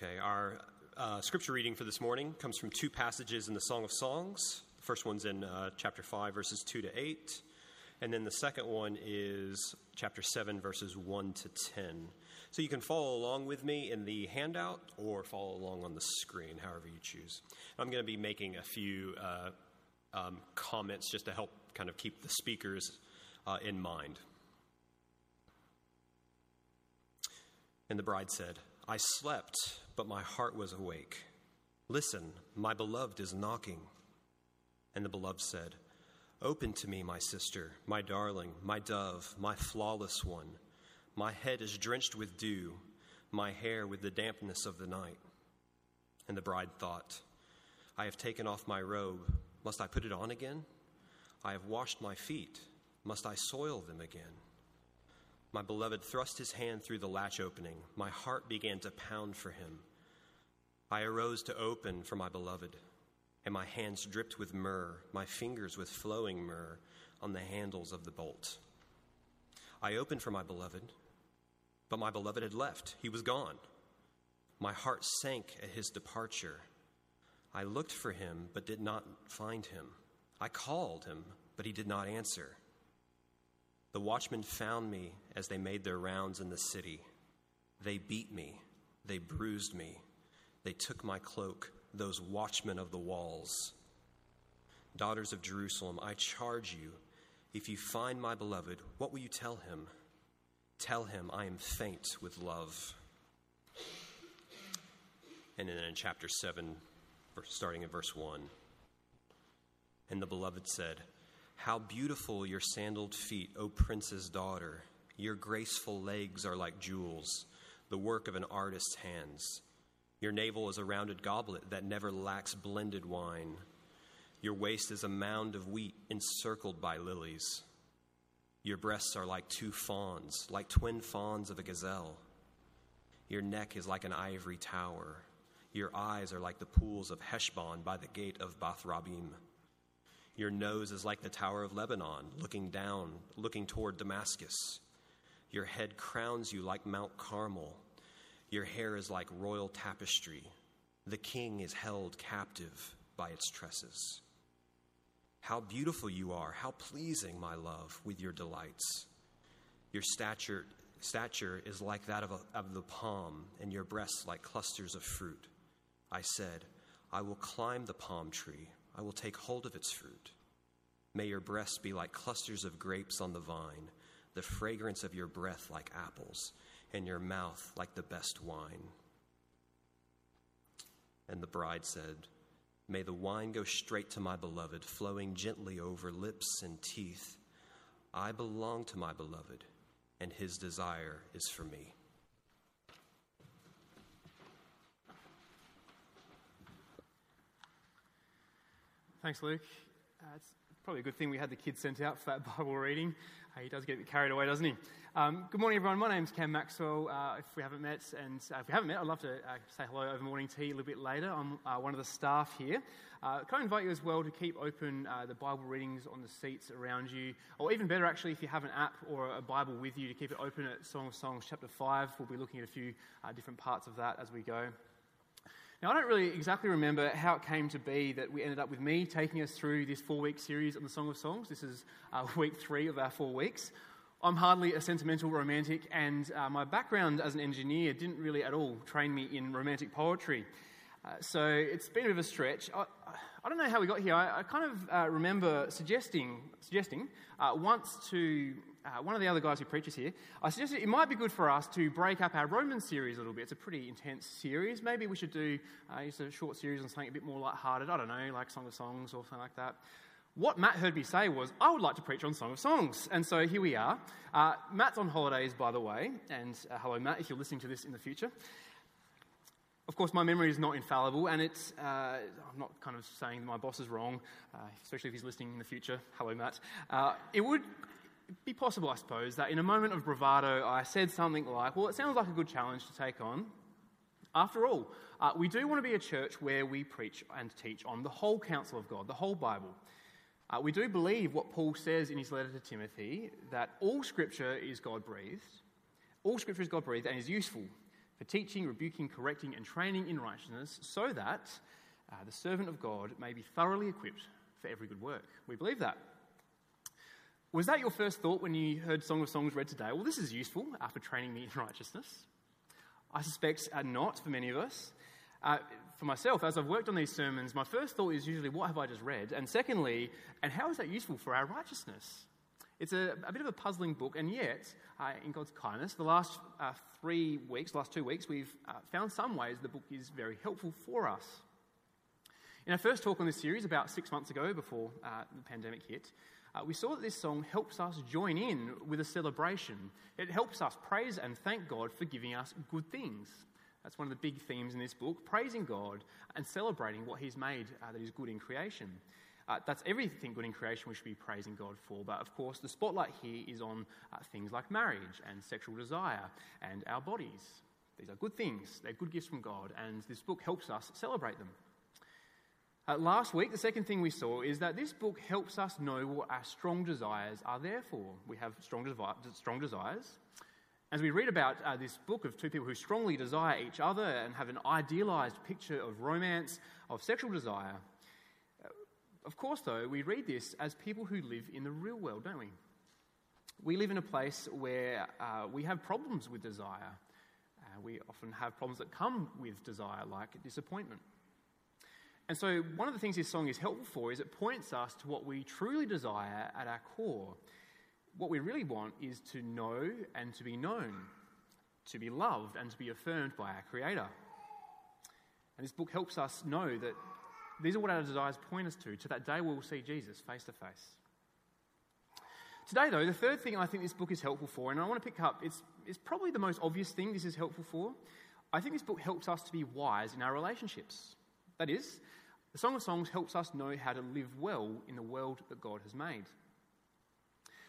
Okay, our uh, scripture reading for this morning comes from two passages in the Song of Songs. The first one's in uh, chapter 5, verses 2 to 8, and then the second one is chapter 7, verses 1 to 10. So you can follow along with me in the handout or follow along on the screen, however you choose. I'm going to be making a few uh, um, comments just to help kind of keep the speakers uh, in mind. And the bride said, I slept, but my heart was awake. Listen, my beloved is knocking. And the beloved said, Open to me, my sister, my darling, my dove, my flawless one. My head is drenched with dew, my hair with the dampness of the night. And the bride thought, I have taken off my robe. Must I put it on again? I have washed my feet. Must I soil them again? My beloved thrust his hand through the latch opening. My heart began to pound for him. I arose to open for my beloved, and my hands dripped with myrrh, my fingers with flowing myrrh on the handles of the bolt. I opened for my beloved but my beloved had left, he was gone. My heart sank at his departure. I looked for him, but did not find him. I called him, but he did not answer. The watchmen found me as they made their rounds in the city. They beat me, they bruised me, they took my cloak, those watchmen of the walls. Daughters of Jerusalem, I charge you, if you find my beloved, what will you tell him? Tell him, I am faint with love. And then in chapter 7, starting in verse 1, and the beloved said, How beautiful your sandaled feet, O prince's daughter! Your graceful legs are like jewels, the work of an artist's hands. Your navel is a rounded goblet that never lacks blended wine. Your waist is a mound of wheat encircled by lilies. Your breasts are like two fawns, like twin fawns of a gazelle. Your neck is like an ivory tower. Your eyes are like the pools of Heshbon by the gate of Bath-rabbim. Your nose is like the tower of Lebanon, looking down, looking toward Damascus. Your head crowns you like Mount Carmel. Your hair is like royal tapestry. The king is held captive by its tresses. How beautiful you are, how pleasing, my love, with your delights. Your stature, stature is like that of, a, of the palm, and your breasts like clusters of fruit. I said, I will climb the palm tree, I will take hold of its fruit. May your breasts be like clusters of grapes on the vine, the fragrance of your breath like apples, and your mouth like the best wine. And the bride said, May the wine go straight to my beloved, flowing gently over lips and teeth. I belong to my beloved, and his desire is for me. Thanks, Luke. Uh, it's probably a good thing we had the kids sent out for that Bible reading. Uh, he does get a bit carried away, doesn't he? Um, good morning, everyone. My name's Cam Maxwell. Uh, if we haven't met, and uh, if we haven't met, I'd love to uh, say hello over morning tea a little bit later. I'm uh, one of the staff here. Can I invite you as well to keep open the Bible readings on the seats around you, or even better, actually, if you have an app or a Bible with you, to keep it open at Song of Songs chapter 5. We'll be looking at a few different parts of that as we go. Now, I don't really exactly remember how it came to be that we ended up with me taking us through this four week series on the Song of Songs. This is uh, week three of our four weeks. I'm hardly a sentimental romantic, and uh, my background as an engineer didn't really at all train me in romantic poetry. Uh, so it's been a bit of a stretch. I, I don't know how we got here. I, I kind of uh, remember suggesting, suggesting uh, once to uh, one of the other guys who preaches here, I suggested it might be good for us to break up our Roman series a little bit. It's a pretty intense series. Maybe we should do uh, just a short series on something a bit more light-hearted. I don't know, like Song of Songs or something like that what Matt heard me say was, I would like to preach on Song of Songs. And so here we are. Uh, Matt's on holidays, by the way. And uh, hello, Matt, if you're listening to this in the future. Of course, my memory is not infallible, and it's, uh, I'm not kind of saying my boss is wrong, uh, especially if he's listening in the future. Hello, Matt. Uh, it would be possible, I suppose, that in a moment of bravado, I said something like, Well, it sounds like a good challenge to take on. After all, uh, we do want to be a church where we preach and teach on the whole counsel of God, the whole Bible. Uh, we do believe what Paul says in his letter to Timothy that all scripture is God breathed, all scripture is God breathed and is useful for teaching, rebuking, correcting, and training in righteousness, so that uh, the servant of God may be thoroughly equipped for every good work. We believe that. Was that your first thought when you heard Song of Songs read today? Well, this is useful for training me in righteousness. I suspect uh, not for many of us. Uh, for myself, as I've worked on these sermons, my first thought is usually, what have I just read? And secondly, and how is that useful for our righteousness? It's a, a bit of a puzzling book, and yet, uh, in God's kindness, the last uh, three weeks, last two weeks, we've uh, found some ways the book is very helpful for us. In our first talk on this series, about six months ago, before uh, the pandemic hit, uh, we saw that this song helps us join in with a celebration. It helps us praise and thank God for giving us good things. That's one of the big themes in this book praising God and celebrating what He's made uh, that is good in creation. Uh, that's everything good in creation we should be praising God for. But of course, the spotlight here is on uh, things like marriage and sexual desire and our bodies. These are good things, they're good gifts from God, and this book helps us celebrate them. Uh, last week, the second thing we saw is that this book helps us know what our strong desires are there for. We have strong, strong desires. As we read about uh, this book of two people who strongly desire each other and have an idealized picture of romance, of sexual desire, of course, though, we read this as people who live in the real world, don't we? We live in a place where uh, we have problems with desire. Uh, we often have problems that come with desire, like disappointment. And so, one of the things this song is helpful for is it points us to what we truly desire at our core. What we really want is to know and to be known, to be loved and to be affirmed by our Creator. And this book helps us know that these are what our desires point us to, to that day we'll see Jesus face to face. Today, though, the third thing I think this book is helpful for, and I want to pick up, it's, it's probably the most obvious thing this is helpful for. I think this book helps us to be wise in our relationships. That is, the Song of Songs helps us know how to live well in the world that God has made.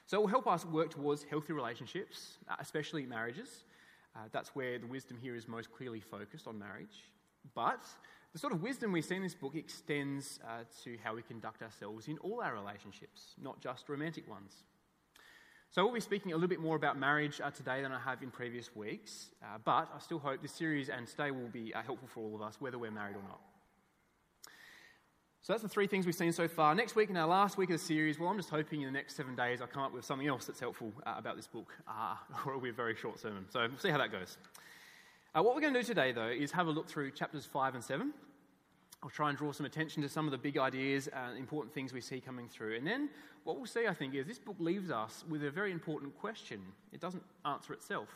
So it will help us work towards healthy relationships, uh, especially marriages. Uh, that's where the wisdom here is most clearly focused on marriage. But the sort of wisdom we see in this book extends uh, to how we conduct ourselves in all our relationships, not just romantic ones. So, we'll be speaking a little bit more about marriage uh, today than I have in previous weeks, uh, but I still hope this series and today will be uh, helpful for all of us, whether we're married or not. So, that's the three things we've seen so far. Next week, in our last week of the series, well, I'm just hoping in the next seven days I come up with something else that's helpful uh, about this book, uh, or it'll be a very short sermon. So, we'll see how that goes. Uh, what we're going to do today, though, is have a look through chapters 5 and 7. I'll try and draw some attention to some of the big ideas and important things we see coming through. And then what we'll see, I think, is this book leaves us with a very important question. It doesn't answer itself.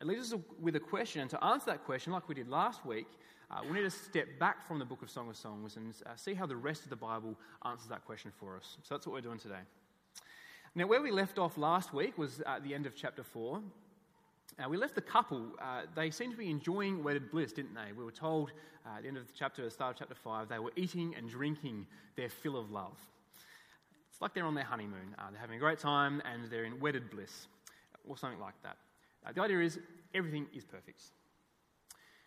It leaves us with a question, and to answer that question, like we did last week, uh, we need to step back from the book of Song of Songs and uh, see how the rest of the Bible answers that question for us. So that's what we're doing today. Now, where we left off last week was at the end of chapter 4, uh, we left the couple, uh, they seemed to be enjoying wedded bliss, didn't they? We were told uh, at the end of the chapter, the start of chapter 5, they were eating and drinking their fill of love. It's like they're on their honeymoon. Uh, they're having a great time and they're in wedded bliss, or something like that. Uh, the idea is everything is perfect.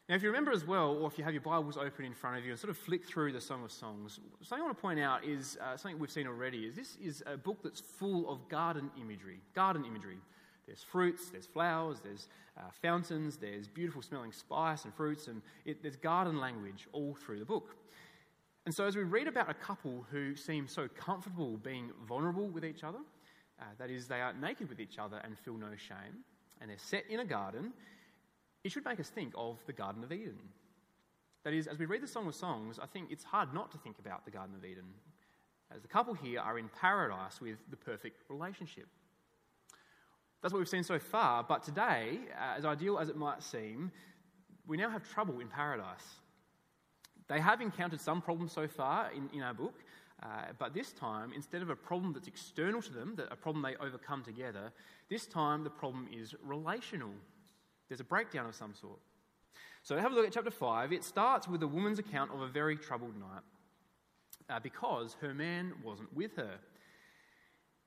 Now, if you remember as well, or if you have your Bibles open in front of you and sort of flick through the Song of Songs, something I want to point out is uh, something we've seen already. Is this is a book that's full of garden imagery. Garden imagery. There's fruits, there's flowers, there's uh, fountains, there's beautiful smelling spice and fruits, and it, there's garden language all through the book. And so, as we read about a couple who seem so comfortable being vulnerable with each other, uh, that is, they are naked with each other and feel no shame, and they're set in a garden, it should make us think of the Garden of Eden. That is, as we read the Song of Songs, I think it's hard not to think about the Garden of Eden, as the couple here are in paradise with the perfect relationship. That's what we've seen so far. But today, uh, as ideal as it might seem, we now have trouble in paradise. They have encountered some problems so far in, in our book, uh, but this time, instead of a problem that's external to them, that a problem they overcome together, this time the problem is relational. There's a breakdown of some sort. So have a look at chapter 5. It starts with a woman's account of a very troubled night uh, because her man wasn't with her.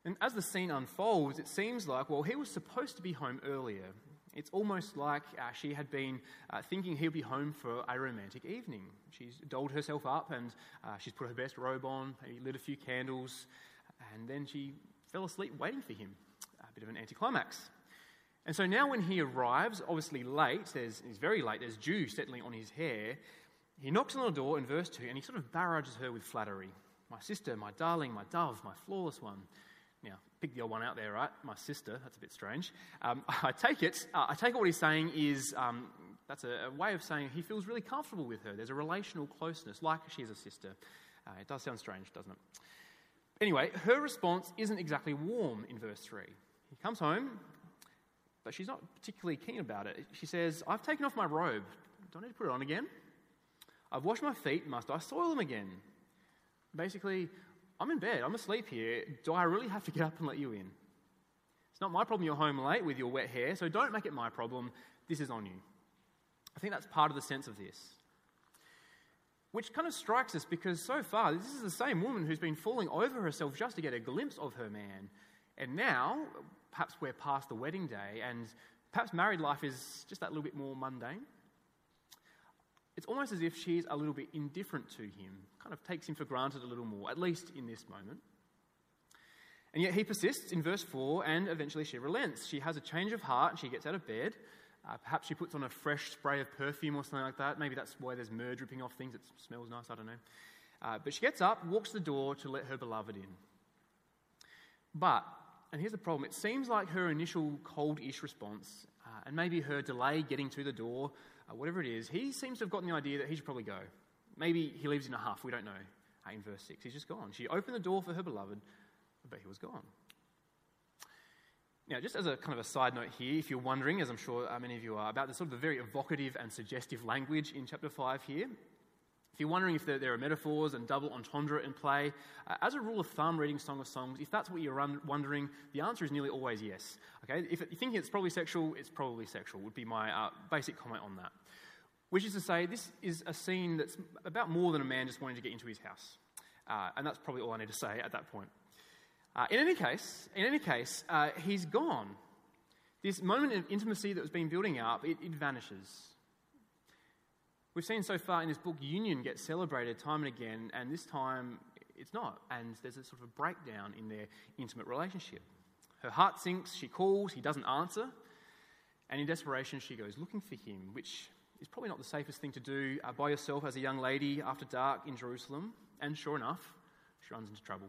And as the scene unfolds, it seems like, well, he was supposed to be home earlier. It's almost like uh, she had been uh, thinking he'll be home for a romantic evening. She's dolled herself up and uh, she's put her best robe on, lit a few candles, and then she fell asleep waiting for him. A bit of an anticlimax. And so now, when he arrives, obviously late, there's, he's very late, there's dew settling on his hair. He knocks on the door in verse 2 and he sort of barrages her with flattery. My sister, my darling, my dove, my flawless one. Now, pick the old one out there, right? My sister, that's a bit strange. Um, I take it, uh, I take it what he's saying is um, that's a, a, way of saying he feels really comfortable with her. There's a relational closeness, like she's a sister. Uh, it does sound strange, doesn't it? Anyway, her response isn't exactly warm in verse 3. He comes home, but she's not particularly keen about it. She says, I've taken off my robe. Do I need to put it on again? I've washed my feet. Must I soil them again? Basically, I'm in bed. I'm asleep here. Do I really have to get up and let you in? It's not my problem you're home late with your wet hair, so don't make it my problem. This is on you. I think that's part of the sense of this. Which kind of strikes us because so far, this is the same woman who's been falling over herself just to get a glimpse of her man. And now, perhaps we're past the wedding day, and perhaps married life is just that little bit more mundane. It's almost as if she's a little bit indifferent to him, kind of takes him for granted a little more, at least in this moment. And yet he persists in verse 4, and eventually she relents. She has a change of heart, and she gets out of bed. Uh, perhaps she puts on a fresh spray of perfume or something like that. Maybe that's why there's myrrh dripping off things. It smells nice, I don't know. Uh, but she gets up, walks the door to let her beloved in. But, and here's the problem it seems like her initial cold ish response, uh, and maybe her delay getting to the door, uh, whatever it is, he seems to have gotten the idea that he should probably go. Maybe he leaves in a huff, we don't know. Uh, in verse 6, he's just gone. She opened the door for her beloved, but he was gone. Now, just as a kind of a side note here, if you're wondering, as I'm sure uh, many of you are, about the sort of the very evocative and suggestive language in chapter 5 here, if you're wondering if there, there are metaphors and double entendre in play, uh, as a rule of thumb, reading Song of Songs, if that's what you're wondering, the answer is nearly always yes. Okay, if you're thinking it's probably sexual, it's probably sexual. Would be my uh, basic comment on that. Which is to say, this is a scene that's about more than a man just wanting to get into his house, uh, and that's probably all I need to say at that point. Uh, in any case, in any case, uh, he's gone. This moment of intimacy that was being building up, it, it vanishes. We've seen so far in this book, union gets celebrated time and again, and this time it's not. And there's a sort of a breakdown in their intimate relationship. Her heart sinks, she calls, he doesn't answer, and in desperation, she goes looking for him, which is probably not the safest thing to do uh, by yourself as a young lady after dark in Jerusalem. And sure enough, she runs into trouble.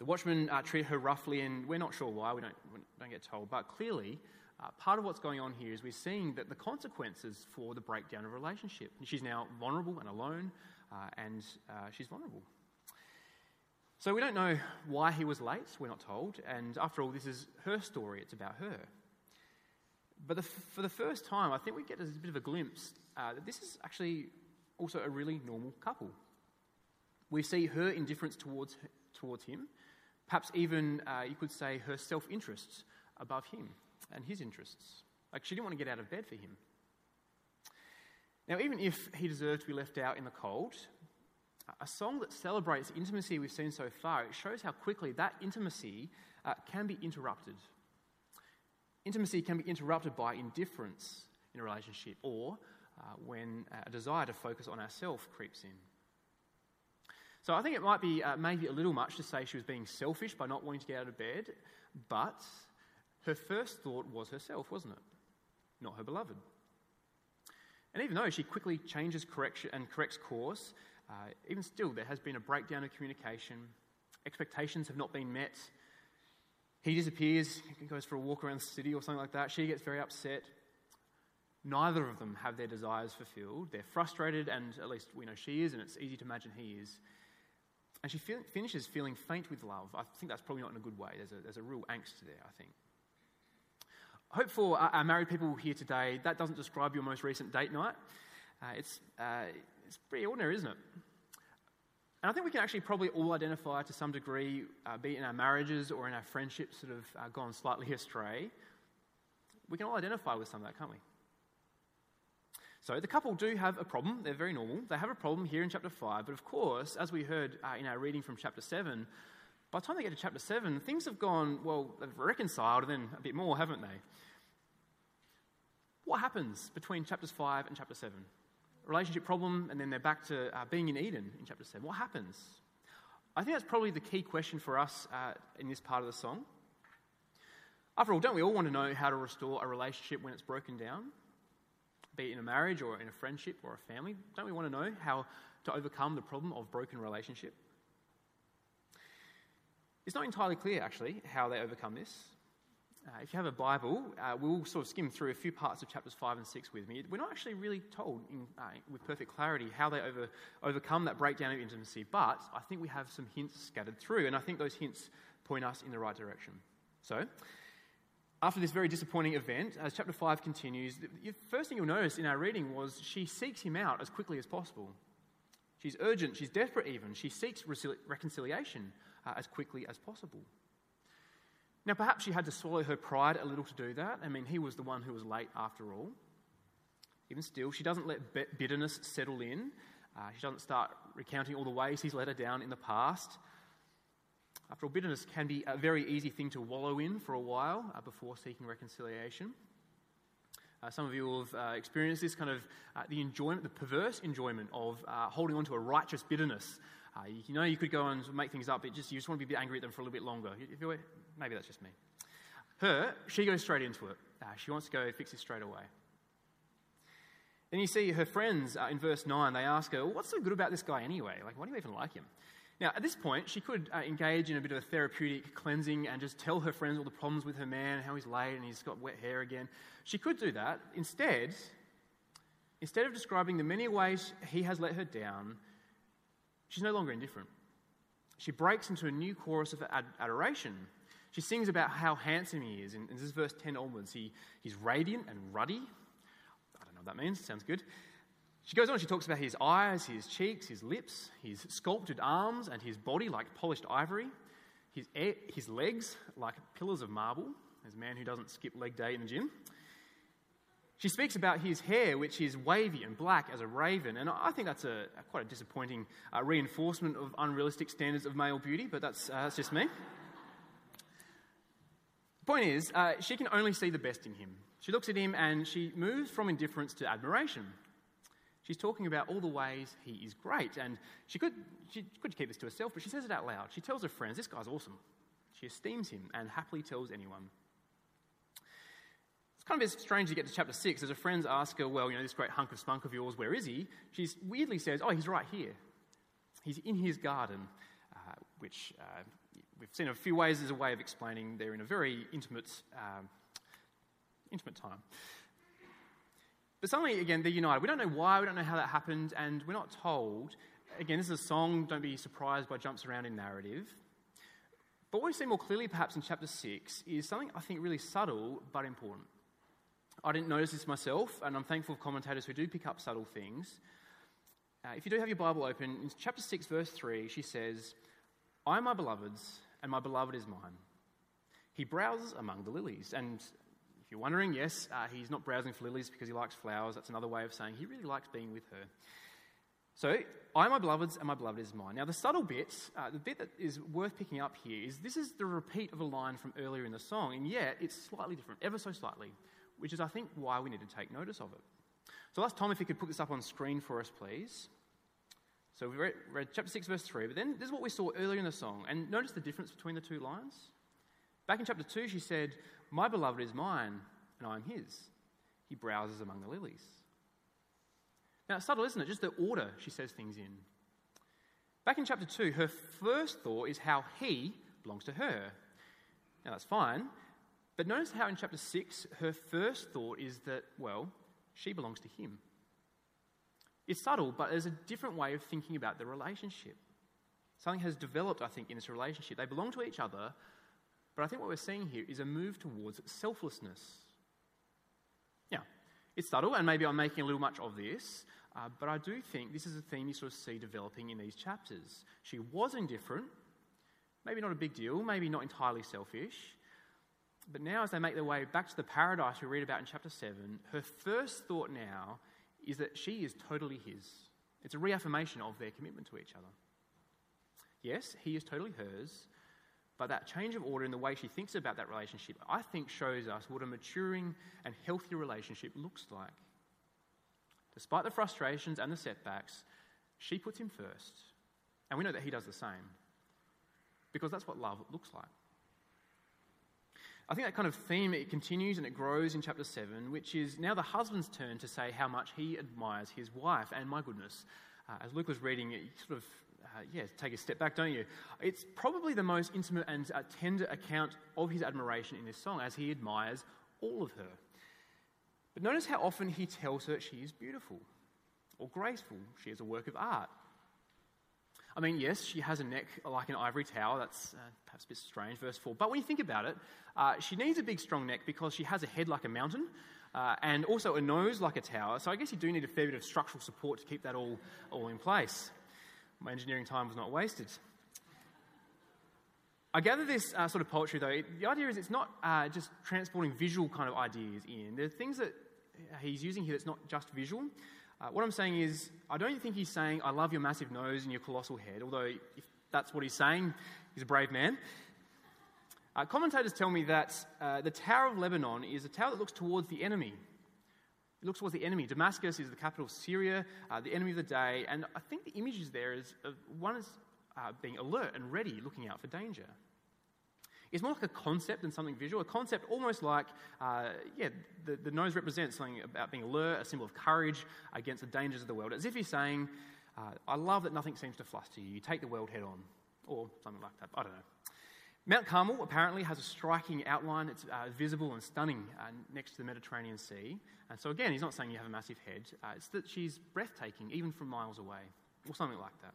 The watchmen uh, treat her roughly, and we're not sure why, we don't, we don't get told, but clearly, uh, part of what's going on here is we're seeing that the consequences for the breakdown of a relationship. She's now vulnerable and alone, uh, and uh, she's vulnerable. So we don't know why he was late, we're not told, and after all, this is her story, it's about her. But the, for the first time, I think we get a bit of a glimpse uh, that this is actually also a really normal couple. We see her indifference towards, towards him, Perhaps even, uh, you could say, her self interests above him and his interests. Like she didn't want to get out of bed for him. Now, even if he deserved to be left out in the cold, a song that celebrates intimacy we've seen so far, it shows how quickly that intimacy uh, can be interrupted. Intimacy can be interrupted by indifference in a relationship or uh, when a desire to focus on ourselves creeps in. So I think it might be uh, maybe a little much to say she was being selfish by not wanting to get out of bed, but her first thought was herself, wasn't it? Not her beloved. And even though she quickly changes correction and corrects course, uh, even still, there has been a breakdown of communication. Expectations have not been met. He disappears, he goes for a walk around the city or something like that. She gets very upset. Neither of them have their desires fulfilled. They're frustrated, and at least we know she is, and it's easy to imagine he is. And she finishes feeling faint with love. I think that's probably not in a good way. There's a, there's a real angst there, I think. Hope for our married people here today, that doesn't describe your most recent date night. Uh, it's, uh, it's pretty ordinary, isn't it? And I think we can actually probably all identify to some degree, uh, be it in our marriages or in our friendships that have uh, gone slightly astray. We can all identify with some of that, can't we? So the couple do have a problem. They're very normal. They have a problem here in chapter 5. But of course, as we heard uh, in our reading from chapter 7, by the time they get to chapter 7, things have gone, well, they've reconciled and then a bit more, haven't they? What happens between chapters 5 and chapter 7? Relationship problem, and then they're back to uh, being in Eden in chapter 7. What happens? I think that's probably the key question for us uh, in this part of the song. After all, don't we all want to know how to restore a relationship when it's broken down? Be it in a marriage or in a friendship or a family? Don't we want to know how to overcome the problem of broken relationship? It's not entirely clear, actually, how they overcome this. Uh, if you have a Bible, uh, we'll sort of skim through a few parts of chapters 5 and 6 with me. We're not actually really told in, uh, with perfect clarity how they over, overcome that breakdown of intimacy, but I think we have some hints scattered through, and I think those hints point us in the right direction. So, after this very disappointing event, as chapter 5 continues, the first thing you'll notice in our reading was she seeks him out as quickly as possible. She's urgent, she's desperate even. She seeks reconciliation uh, as quickly as possible. Now, perhaps she had to swallow her pride a little to do that. I mean, he was the one who was late after all. Even still, she doesn't let bitterness settle in. Uh, she doesn't start recounting all the ways he's let her down in the past. After all, bitterness can be a very easy thing to wallow in for a while uh, before seeking reconciliation. Uh, some of you have uh, experienced this kind of uh, the enjoyment, the perverse enjoyment of uh, holding on to a righteous bitterness. Uh, you, know, you could go and make things up, but just you just want to be angry at them for a little bit longer. Maybe that's just me. Her, she goes straight into it. Uh, she wants to go fix it straight away. Then you see her friends uh, in verse 9, they ask her, What's so good about this guy anyway? Like, why do you even like him? Now, at this point, she could uh, engage in a bit of a therapeutic cleansing and just tell her friends all the problems with her man, how he's late and he's got wet hair again. She could do that. Instead, instead of describing the many ways he has let her down, she's no longer indifferent. She breaks into a new chorus of ad- adoration she sings about how handsome he is. And this is verse 10 onwards. He, he's radiant and ruddy. I don't know what that means. Sounds good. She goes on, she talks about his eyes, his cheeks, his lips, his sculpted arms, and his body like polished ivory, his, his legs like pillars of marble. There's a man who doesn't skip leg day in the gym. She speaks about his hair, which is wavy and black as a raven, and I think that's a, a quite a disappointing uh, reinforcement of unrealistic standards of male beauty, but that's, uh, that's just me. The point is, uh, she can only see the best in him. She looks at him and she moves from indifference to admiration. She's talking about all the ways he is great, and she could, she could keep this to herself, but she says it out loud. She tells her friends, This guy's awesome. She esteems him and happily tells anyone. Kind of bit strange to get to chapter 6 as her friends ask her, Well, you know, this great hunk of spunk of yours, where is he? She weirdly says, Oh, he's right here. He's in his garden, uh, which uh, we've seen a few ways as a way of explaining they're in a very intimate, um, intimate time. But suddenly, again, they're united. We don't know why, we don't know how that happened, and we're not told. Again, this is a song, don't be surprised by jumps around in narrative. But what we see more clearly, perhaps, in chapter 6 is something I think really subtle but important. I didn't notice this myself, and I'm thankful for commentators who do pick up subtle things. Uh, if you do have your Bible open, in chapter 6, verse 3, she says, I, am my beloveds, and my beloved is mine. He browses among the lilies. And if you're wondering, yes, uh, he's not browsing for lilies because he likes flowers. That's another way of saying he really likes being with her. So, I, am my beloveds, and my beloved is mine. Now, the subtle bit, uh, the bit that is worth picking up here, is this is the repeat of a line from earlier in the song, and yet it's slightly different, ever so slightly, which is, I think, why we need to take notice of it. So, last time, if you could put this up on screen for us, please. So we read, read, chapter 6, verse 3, but then this is what we saw earlier in the song. And notice the difference between the two lines. Back in chapter 2, she said, My beloved is mine, and I am his. He browses among the lilies. Now, it's subtle, isn't it? Just the order she says things in. Back in chapter 2, her first thought is how he belongs to her. Now, that's fine. But notice how in chapter 6, her first thought is that, well, she belongs to him. It's subtle, but there's a different way of thinking about the relationship. Something has developed, I think, in this relationship. They belong to each other, but I think what we're seeing here is a move towards selflessness. Yeah, it's subtle, and maybe I'm making a little much of this, uh, but I do think this is a theme you sort of see developing in these chapters. She was indifferent, maybe not a big deal, maybe not entirely selfish, but now as they make their way back to the paradise we read about in chapter 7, her first thought now is that she is totally his. It's a reaffirmation of their commitment to each other. Yes, he is totally hers, but that change of order in the way she thinks about that relationship, I think, shows us what a maturing and healthy relationship looks like. Despite the frustrations and the setbacks, she puts him first. And we know that he does the same. Because that's what love looks like. I think that kind of theme it continues and it grows in chapter 7, which is now the husband's turn to say how much he admires his wife. And my goodness, uh, as Luke was reading it, you sort of, uh, yeah, take a step back, don't you? It's probably the most intimate and uh, tender account of his admiration in this song as he admires all of her. But notice how often he tells her she is beautiful or graceful, she is a work of art. I mean, yes, she has a neck like an ivory tower. That's uh, perhaps a bit strange, verse 4. But when you think about it, uh, she needs a big, strong neck because she has a head like a mountain uh, and also a nose like a tower. So I guess you do need a fair bit of structural support to keep that all, all in place. My engineering time was not wasted. I gather this uh, sort of poetry, though, the idea is it's not uh, just transporting visual kind of ideas in. There are things that he's using here that's not just visual. Uh, what I'm saying is, I don't think he's saying, I love your massive nose and your colossal head, although if that's what he's saying, he's a brave man. Uh, commentators tell me that uh, the Tower of Lebanon is a tower that looks towards the enemy. It looks towards the enemy. Damascus is the capital of Syria, uh, the enemy of the day, and I think the image is there is of one is uh, being alert and ready, looking out for danger. It's more like a concept than something visual. A concept almost like, uh, yeah, the, the nose represents something about being alert, a symbol of courage against the dangers of the world. As if he's saying, uh, I love that nothing seems to fluster you. You take the world head on. Or something like that. I don't know. Mount Carmel apparently has a striking outline. It's uh, visible and stunning uh, next to the Mediterranean Sea. And so, again, he's not saying you have a massive head. Uh, it's that she's breathtaking, even from miles away, or something like that.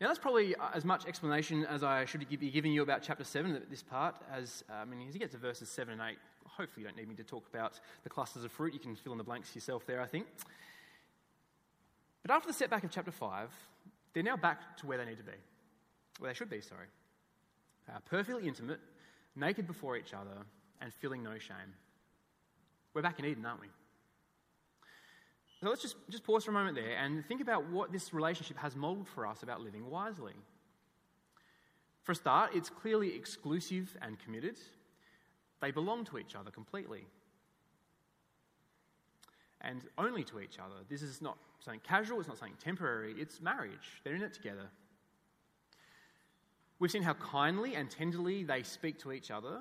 Now, that's probably uh, as much explanation as I should be giving you about chapter 7, this part, as, uh, I mean, as you get to verses 7 and 8, hopefully you don't need me to talk about the clusters of fruit. You can fill in the blanks yourself there, I think. But after the setback of chapter 5, they're now back to where they need to be. Where they should be, sorry. Uh, perfectly intimate, naked before each other, and feeling no shame. We're back in Eden, aren't we? So let's just, just pause for a moment there and think about what this relationship has modeled for us about living wisely. For a start, it's clearly exclusive and committed. They belong to each other completely. And only to each other. This is not something casual, it's not something temporary, it's marriage. They're in it together. We've seen how kindly and tenderly they speak to each other,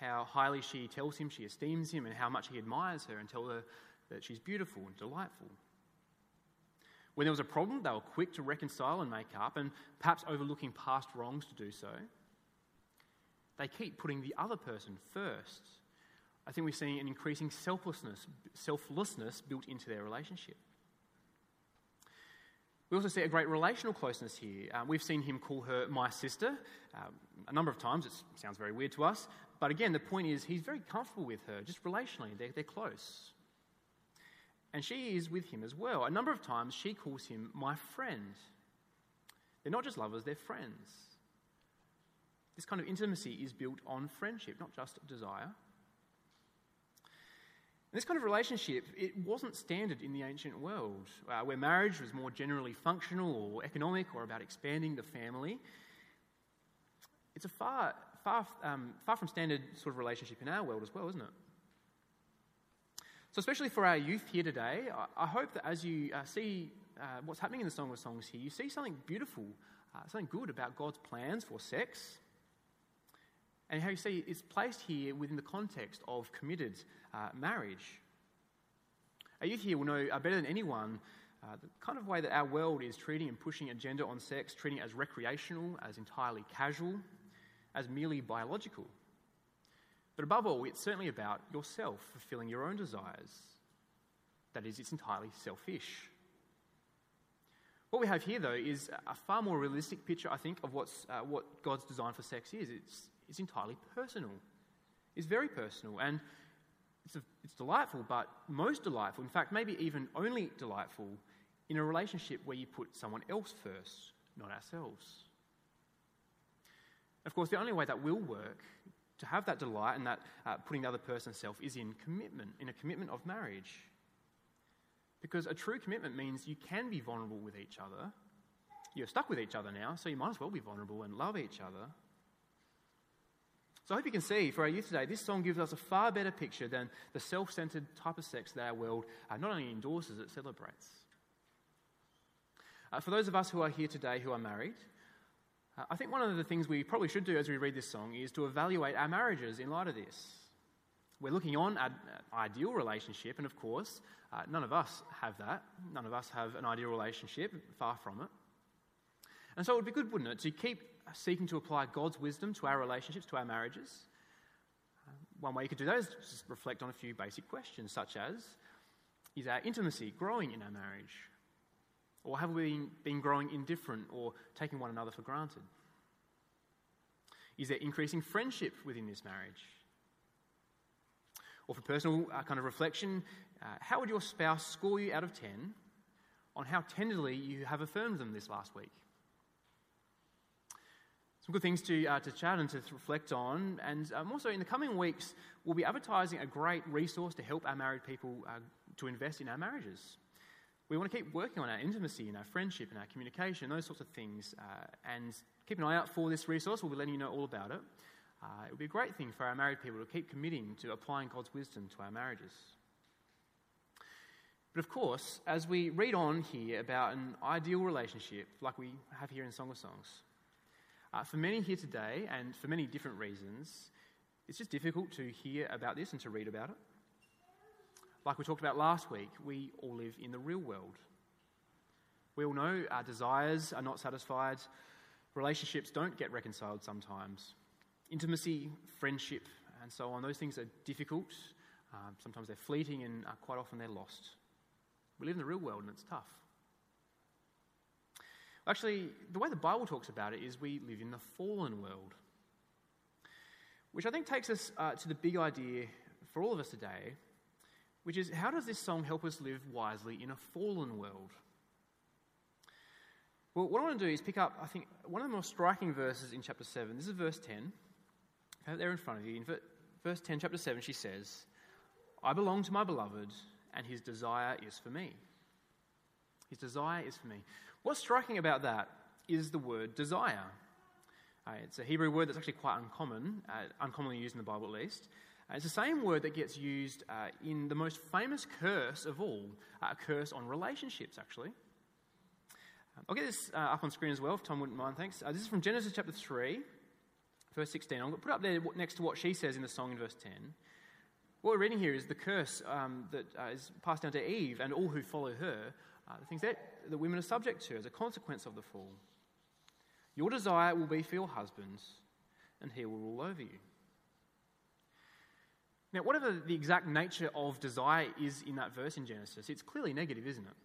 how highly she tells him she esteems him, and how much he admires her and tell her that she's beautiful and delightful. When there was a problem, they were quick to reconcile and make up, and perhaps overlooking past wrongs to do so. They keep putting the other person first. I think we're seeing an increasing selflessness, selflessness built into their relationship. We also see a great relational closeness here. Um, we've seen him call her my sister um, a number of times. It sounds very weird to us. But again, the point is he's very comfortable with her, just relationally. They're, they're close. And she is with him as well. A number of times she calls him my friend. They're not just lovers, they're friends. This kind of intimacy is built on friendship, not just desire. And this kind of relationship, it wasn't standard in the ancient world, uh, where marriage was more generally functional or economic or about expanding the family. It's a far, far, um, far from standard sort of relationship in our world as well, isn't it? So, especially for our youth here today, I, hope that as you uh, see uh, what's happening in the Song of Songs here, you see something beautiful, uh, something good about God's plans for sex, and how you see it's placed here within the context of committed marriage. Our youth here will know better than anyone the kind of way that our world is treating and pushing agenda on sex, treating it as recreational, as entirely casual, as merely biological. But above all, it's certainly about yourself fulfilling your own desires. That is, it's entirely selfish. What we have here, though, is a far more realistic picture, I think, of what's, uh, what God's design for sex is. It's, it's entirely personal. It's very personal, and it's, a, it's delightful, but most delightful, in fact, maybe even only delightful, in a relationship where you put someone else first, not ourselves. Of course, the only way that will work to have that delight and that uh, putting the other person self is in commitment, in a commitment of marriage. Because a true commitment means you can be vulnerable with each other. You're stuck with each other now, so you might as well be vulnerable and love each other. So I hope you can see for our youth today, this song gives us a far better picture than the self centered type of sex that our world uh, not only endorses, it celebrates. Uh, for those of us who are here today who are married, Uh, I think one of the things we probably should do as we read this song is to evaluate our marriages in light of this. We're looking on at an ideal relationship, and of course, uh, none of us have that. None of us have an ideal relationship, far from it. And so it would be good, wouldn't it, to keep seeking to apply God's wisdom to our relationships, to our marriages. Uh, one way you could do that is just reflect on a few basic questions, such as Is our intimacy growing in our marriage? Or have we been growing indifferent or taking one another for granted? Is there increasing friendship within this marriage? Or for personal uh, kind of reflection, uh, how would your spouse score you out of 10 on how tenderly you have affirmed them this last week? Some good things to, uh, to chat and to reflect on. And um, also, in the coming weeks, we'll be advertising a great resource to help our married people uh, to invest in our marriages. We want to keep working on our intimacy and our friendship and our communication, those sorts of things. Uh, and keep an eye out for this resource. We'll be letting you know all about it. Uh, it would be a great thing for our married people to keep committing to applying God's wisdom to our marriages. But of course, as we read on here about an ideal relationship, like we have here in Song of Songs, uh, for many here today, and for many different reasons, it's just difficult to hear about this and to read about it. Like we talked about last week, we all live in the real world. We all know our desires are not satisfied, relationships don't get reconciled sometimes. Intimacy, friendship, and so on, those things are difficult. Uh, sometimes they're fleeting, and uh, quite often they're lost. We live in the real world, and it's tough. Actually, the way the Bible talks about it is we live in the fallen world, which I think takes us uh, to the big idea for all of us today, which is how does this song help us live wisely in a fallen world? Well, what I want to do is pick up, I think, one of the more striking verses in chapter 7. This is verse 10 have it there in front of you. In verse 10, chapter 7, she says, I belong to my beloved, and his desire is for me. His desire is for me. What's striking about that is the word desire. Uh, it's a Hebrew word that's actually quite uncommon, uh, uncommonly used in the Bible at least. Uh, it's the same word that gets used uh, in the most famous curse of all, uh, a curse on relationships, actually. I'll get this uh, up on screen as well, if Tom wouldn't mind, thanks. this is from Genesis chapter 3, verse 16. I'm going to put up there next to what she says in the song in verse 10. What we're reading here is the curse um, that uh, is passed down to Eve and all who follow her, uh, the things that the women are subject to as a consequence of the fall. Your desire will be for your husbands, and he will rule over you. Now, whatever the exact nature of desire is in that verse in Genesis, it's clearly negative, isn't it?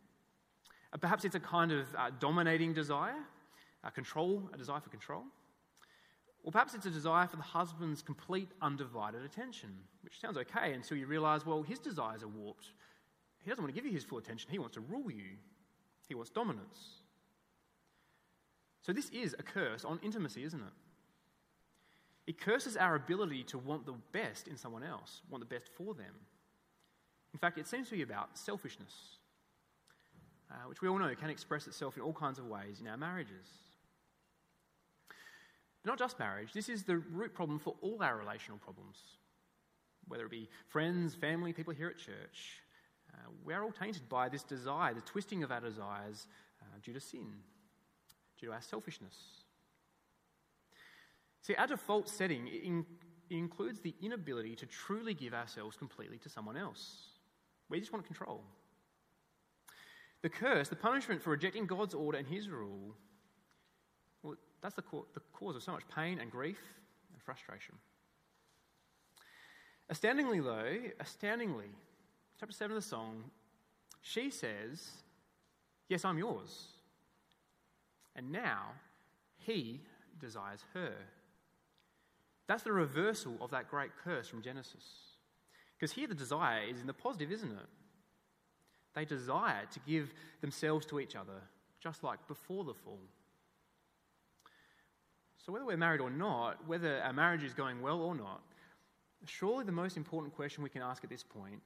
Uh, perhaps it's a kind of uh, dominating desire, a control, a desire for control. Or perhaps it's a desire for the husband's complete undivided attention, which sounds okay until you realize, well, his desires are warped. He doesn't want to give you his full attention, he wants to rule you, he wants dominance. So, this is a curse on intimacy, isn't it? It curses our ability to want the best in someone else, want the best for them. In fact, it seems to be about selfishness, uh, which we all know can express itself in all kinds of ways in our marriages. But not just marriage, this is the root problem for all our relational problems, whether it be friends, family, people here at church. Uh, we're all tainted by this desire, the twisting of our desires uh, due to sin, due to our selfishness. See, our default setting in, includes the inability to truly give ourselves completely to someone else. We just want control. The curse, the punishment for rejecting God's order and His rule, well, that's the, co- the cause of so much pain and grief and frustration. Astoundingly, though, astoundingly, chapter 7 of the song, she says, Yes, I'm yours. And now he desires her. That's the reversal of that great curse from Genesis. Because here the desire is in the positive, isn't it? They desire to give themselves to each other, just like before the fall. So, whether we're married or not, whether our marriage is going well or not, surely the most important question we can ask at this point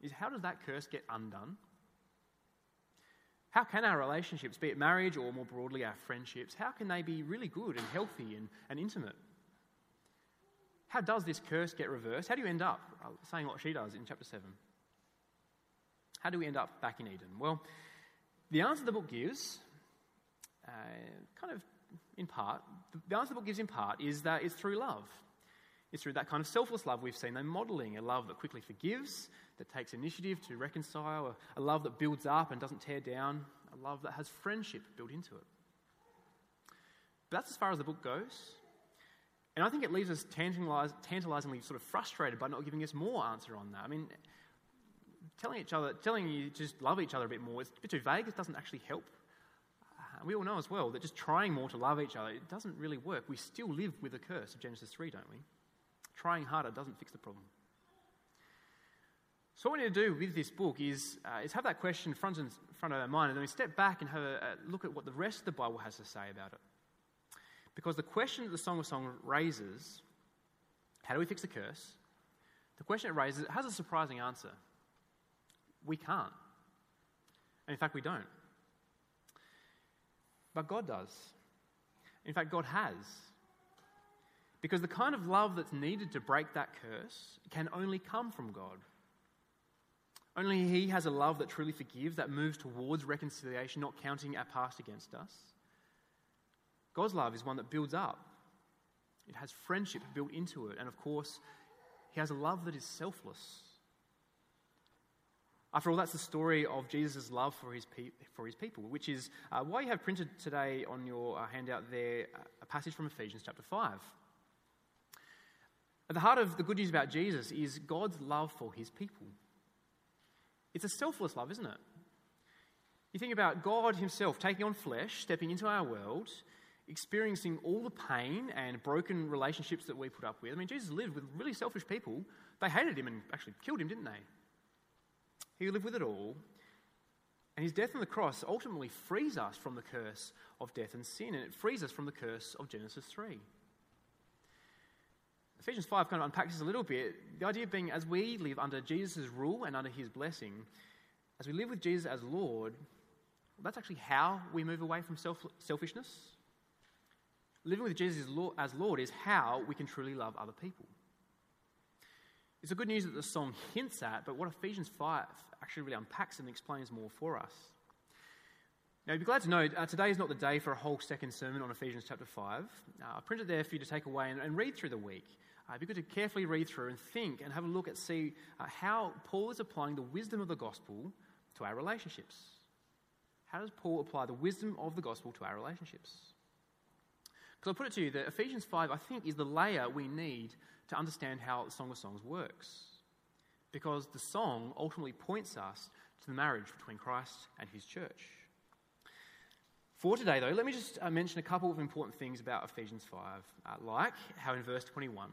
is how does that curse get undone? How can our relationships, be it marriage or more broadly our friendships, how can they be really good and healthy and, and intimate? How does this curse get reversed? How do you end up uh, saying what she does in chapter 7? How do we end up back in Eden? Well, the answer the book gives uh, kind of in part, the answer the book gives in part is that it's through love. It's through that kind of selfless love we've seen them modeling a love that quickly forgives, that takes initiative to reconcile, a, a love that builds up and doesn't tear down, a love that has friendship built into it. But that's as far as the book goes. And I think it leaves us tantalizingly sort of frustrated by not giving us more answer on that. I mean, telling each other, telling you just love each other a bit more, it's a bit too vague. It doesn't actually help. Uh, we all know as well that just trying more to love each other, it doesn't really work. We still live with the curse of Genesis 3, don't we? Trying harder doesn't fix the problem. So, what we need to do with this book is, uh, is have that question front, in front of our mind, and then we step back and have a, a look at what the rest of the Bible has to say about it. Because the question that the Song of Songs raises, how do we fix the curse? The question it raises it has a surprising answer. We can't. And in fact, we don't. But God does. In fact, God has. Because the kind of love that's needed to break that curse can only come from God. Only He has a love that truly forgives, that moves towards reconciliation, not counting our past against us. God's love is one that builds up, it has friendship built into it, and of course, He has a love that is selfless. After all, that's the story of Jesus' love for his, pe- for his people, which is uh, why you have printed today on your uh, handout there uh, a passage from Ephesians chapter 5. At the heart of the good news about Jesus is God's love for his people. It's a selfless love, isn't it? You think about God himself taking on flesh, stepping into our world, experiencing all the pain and broken relationships that we put up with. I mean, Jesus lived with really selfish people. They hated him and actually killed him, didn't they? He lived with it all. And his death on the cross ultimately frees us from the curse of death and sin, and it frees us from the curse of Genesis 3. Ephesians 5 kind of unpacks this a little bit. The idea being, as we live under Jesus' rule and under his blessing, as we live with Jesus as Lord, that's actually how we move away from self- selfishness living with Jesus as Lord is how we can truly love other people. It's a good news that the song hints at, but what Ephesians 5 actually really unpacks and explains more for us. Now, you'd be glad to know uh, today is not the day for a whole second sermon on Ephesians chapter 5. Uh, I printed there for you to take away and, and read through the week. Uh, it'd be good to carefully read through and think and have a look at see uh, how Paul is applying the wisdom of the gospel to our relationships. How does Paul apply the wisdom of the gospel to our relationships? Because I'll put it to you that Ephesians 5, I think, is the layer we need to understand how the Song of Songs works. Because the song ultimately points us to the marriage between Christ and his church. For today, though, let me just uh, mention a couple of important things about Ephesians 5, uh, like how in verse 21,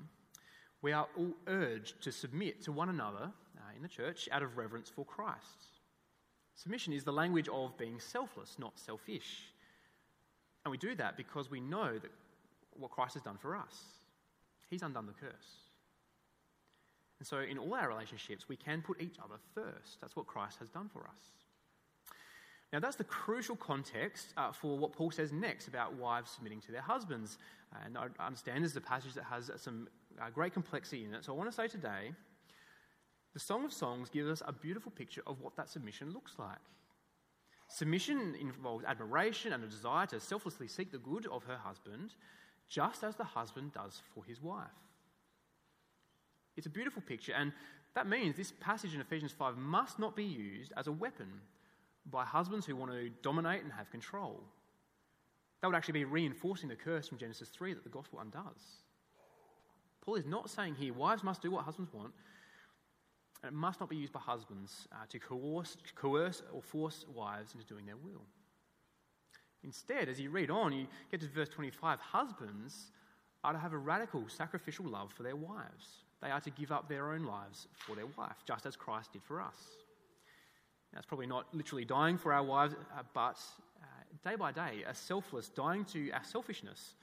we are all urged to submit to one another uh, in the church out of reverence for Christ. Submission is the language of being selfless, not selfish. And we do that because we know that what Christ has done for us. He's undone the curse. And so, in all our relationships, we can put each other first. That's what Christ has done for us. Now, that's the crucial context uh, for what Paul says next about wives submitting to their husbands. And I understand this is a passage that has some uh, great complexity in it. So, I want to say today the Song of Songs gives us a beautiful picture of what that submission looks like. Submission involves admiration and a desire to selflessly seek the good of her husband, just as the husband does for his wife. It's a beautiful picture, and that means this passage in Ephesians 5 must not be used as a weapon by husbands who want to dominate and have control. That would actually be reinforcing the curse from Genesis 3 that the gospel undoes. Paul is not saying here wives must do what husbands want, and it must not be used by husbands uh, to coerce, coerce or force wives into doing their will. Instead, as you read on, you get to verse 25 husbands are to have a radical sacrificial love for their wives. They are to give up their own lives for their wife, just as Christ did for us. That's probably not literally dying for our wives, uh, but uh, day by day, a selfless, dying to our selfishness,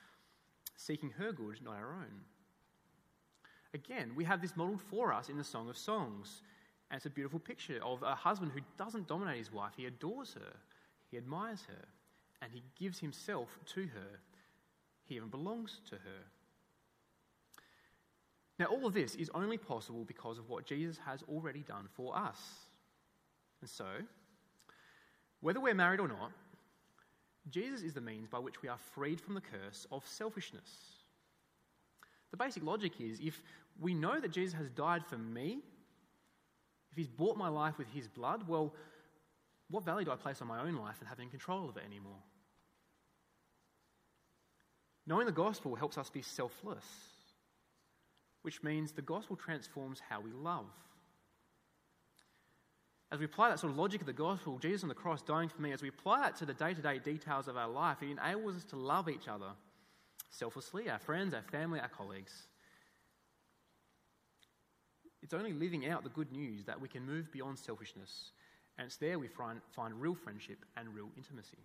seeking her good, not our own. Again, we have this modeled for us in the Song of Songs. And it's a beautiful picture of a husband who doesn't dominate his wife. He adores her, he admires her, and he gives himself to her. He even belongs to her. Now, all of this is only possible because of what Jesus has already done for us. And so, whether we're married or not, Jesus is the means by which we are freed from the curse of selfishness. The basic logic is if we know that Jesus has died for me, if he's bought my life with his blood, well, what value do I place on my own life and having control of it anymore? Knowing the gospel helps us be selfless, which means the gospel transforms how we love. As we apply that sort of logic of the gospel, Jesus on the cross dying for me, as we apply that to the day to day details of our life, it enables us to love each other selflessly, our friends, our family, our colleagues. It's only living out the good news that we can move beyond selfishness, and it's there we find, find real friendship and real intimacy.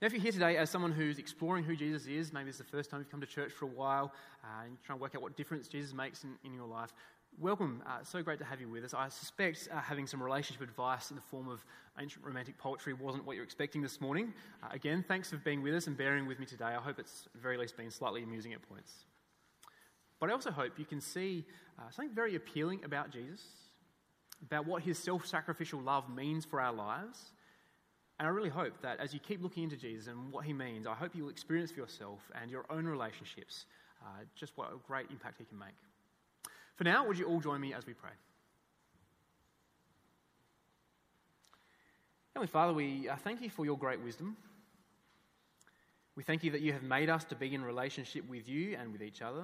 Now, if you're here today as someone who's exploring who Jesus is, maybe it's the first time you've come to church for a while, uh, and you're trying to work out what difference Jesus makes in, in your life, welcome. Uh, so great to have you with us. I suspect uh, having some relationship advice in the form of ancient romantic poetry wasn't what you're expecting this morning. Uh, again, thanks for being with us and bearing with me today. I hope it's at very least been slightly amusing at points. But I also hope you can see uh, something very appealing about Jesus, about what his self sacrificial love means for our lives and I really hope that as you keep looking into Jesus and what he means, I hope you'll experience for yourself and your own relationships uh, just what a great impact he can make. For now, would you all join me as we pray? Heavenly Father, we uh, thank you for your great wisdom. We thank you that you have made us to be in relationship with you and with each other.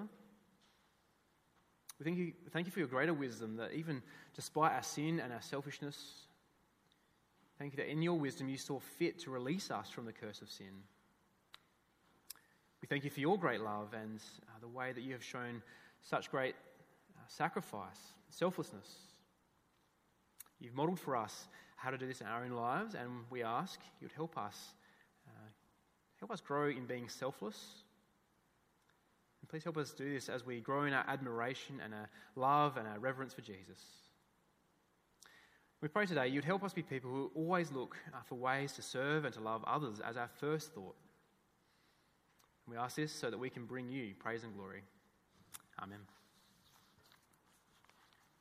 We thank you, thank you for your greater wisdom that even despite our sin and our selfishness, Thank you that in your wisdom you saw fit to release us from the curse of sin. We thank you for your great love and uh, the way that you have shown such great sacrifice, selflessness. You've modeled for us how to do this in our own lives, and we ask you'd help us. Uh, help us grow in being selfless. And please help us do this as we grow in our admiration and our love and our reverence for Jesus. We pray today you'd help us be people who always look uh, for ways to serve and to love others as our first thought. And we ask this so that we can bring you praise and glory. Amen.